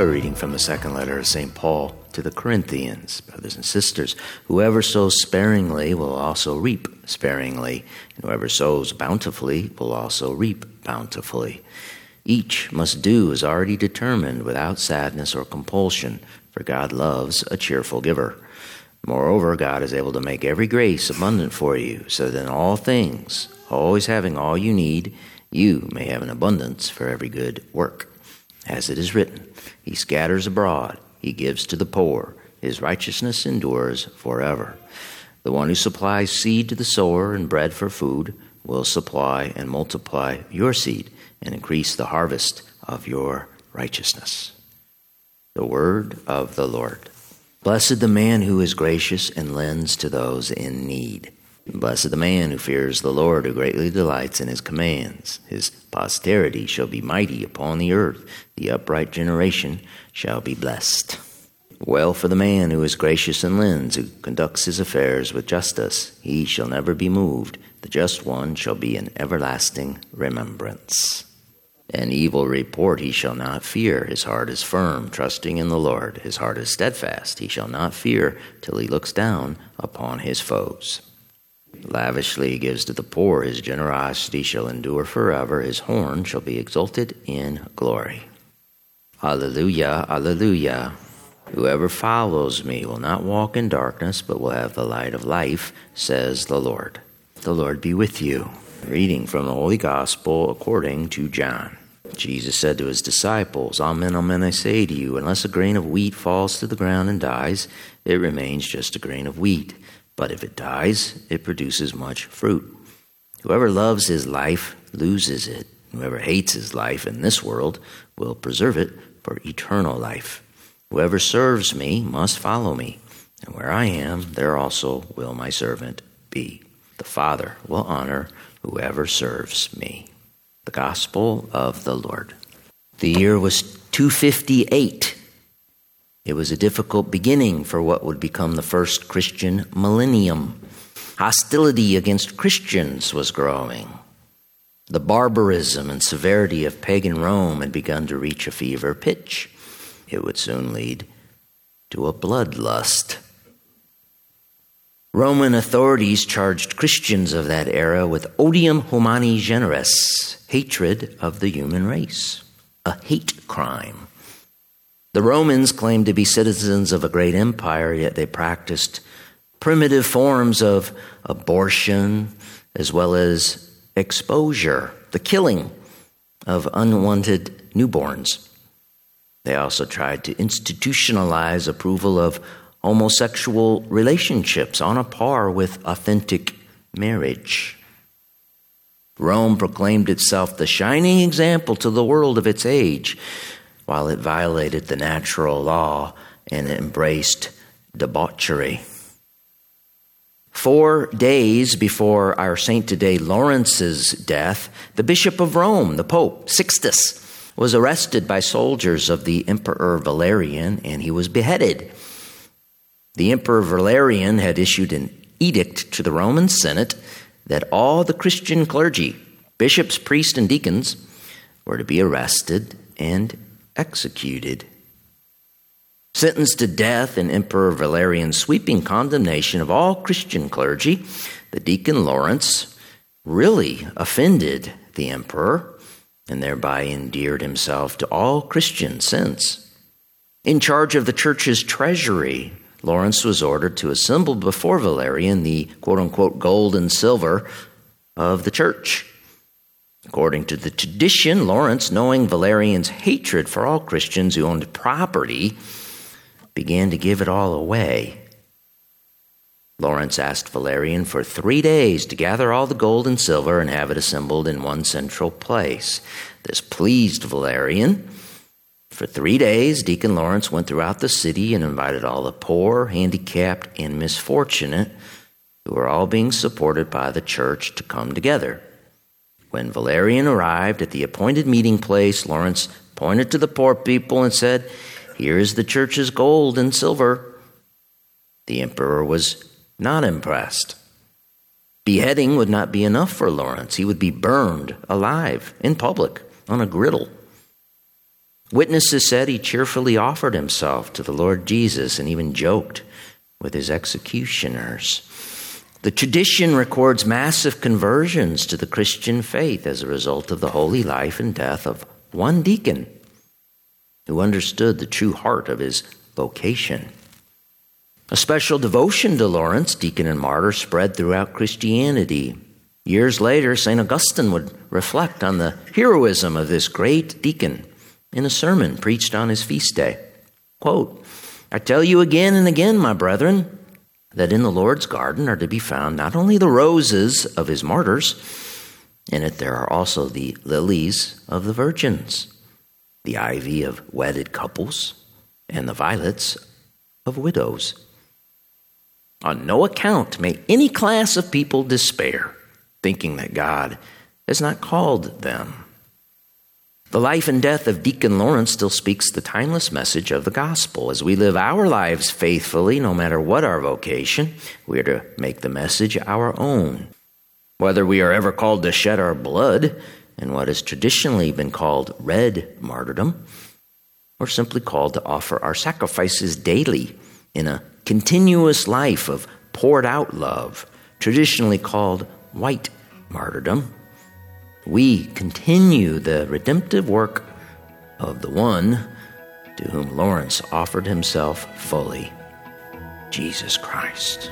A reading from the second letter of St. Paul to the Corinthians, brothers and sisters. Whoever sows sparingly will also reap sparingly, and whoever sows bountifully will also reap bountifully. Each must do as already determined without sadness or compulsion, for God loves a cheerful giver. Moreover, God is able to make every grace abundant for you, so that in all things, always having all you need, you may have an abundance for every good work. As it is written, He scatters abroad he gives to the poor. His righteousness endures forever. The one who supplies seed to the sower and bread for food will supply and multiply your seed and increase the harvest of your righteousness. The word of the Lord. Blessed the man who is gracious and lends to those in need. Blessed the man who fears the Lord, who greatly delights in his commands. His posterity shall be mighty upon the earth. The upright generation shall be blessed. Well for the man who is gracious and lends, who conducts his affairs with justice. He shall never be moved. The just one shall be an everlasting remembrance. An evil report he shall not fear. His heart is firm, trusting in the Lord. His heart is steadfast. He shall not fear till he looks down upon his foes. Lavishly gives to the poor. His generosity shall endure forever. His horn shall be exalted in glory. Alleluia, Alleluia. Whoever follows me will not walk in darkness, but will have the light of life, says the Lord. The Lord be with you. Reading from the Holy Gospel according to John. Jesus said to his disciples, Amen, amen, I say to you, unless a grain of wheat falls to the ground and dies, it remains just a grain of wheat. But if it dies, it produces much fruit. Whoever loves his life loses it. Whoever hates his life in this world will preserve it for eternal life. Whoever serves me must follow me, and where I am, there also will my servant be. The Father will honor whoever serves me. The Gospel of the Lord. The year was 258. It was a difficult beginning for what would become the first Christian millennium. Hostility against Christians was growing. The barbarism and severity of pagan Rome had begun to reach a fever pitch. It would soon lead to a bloodlust. Roman authorities charged Christians of that era with odium humani generis, hatred of the human race, a hate crime. The Romans claimed to be citizens of a great empire, yet they practiced primitive forms of abortion as well as exposure, the killing of unwanted newborns. They also tried to institutionalize approval of homosexual relationships on a par with authentic marriage. Rome proclaimed itself the shining example to the world of its age while it violated the natural law and embraced debauchery. Four days before our saint today, Lawrence's death, the Bishop of Rome, the Pope, Sixtus, was arrested by soldiers of the Emperor Valerian and he was beheaded. The Emperor Valerian had issued an edict to the Roman Senate that all the Christian clergy, bishops, priests, and deacons, were to be arrested and executed. Sentenced to death in Emperor Valerian's sweeping condemnation of all Christian clergy, the deacon Lawrence really offended the emperor and thereby endeared himself to all Christians since. In charge of the church's treasury, Lawrence was ordered to assemble before Valerian the quote unquote gold and silver of the church. According to the tradition, Lawrence, knowing Valerian's hatred for all Christians who owned property, began to give it all away. Lawrence asked Valerian for three days to gather all the gold and silver and have it assembled in one central place. This pleased Valerian. For three days, Deacon Lawrence went throughout the city and invited all the poor, handicapped, and misfortunate who were all being supported by the church to come together. When Valerian arrived at the appointed meeting place, Lawrence pointed to the poor people and said, Here is the church's gold and silver. The emperor was not impressed. Beheading would not be enough for Lawrence. He would be burned alive in public on a griddle. Witnesses said he cheerfully offered himself to the Lord Jesus and even joked with his executioners. The tradition records massive conversions to the Christian faith as a result of the holy life and death of one deacon who understood the true heart of his vocation. A special devotion to Lawrence, deacon and martyr, spread throughout Christianity. Years later, St. Augustine would reflect on the heroism of this great deacon in a sermon preached on his feast day. Quote, I tell you again and again, my brethren, that in the Lord's garden are to be found not only the roses of his martyrs, in it there are also the lilies of the virgins, the ivy of wedded couples, and the violets of widows. On no account may any class of people despair, thinking that God has not called them. The life and death of Deacon Lawrence still speaks the timeless message of the gospel. As we live our lives faithfully, no matter what our vocation, we are to make the message our own. Whether we are ever called to shed our blood in what has traditionally been called red martyrdom, or simply called to offer our sacrifices daily in a continuous life of poured out love, traditionally called white martyrdom, we continue the redemptive work of the one to whom Lawrence offered himself fully Jesus Christ.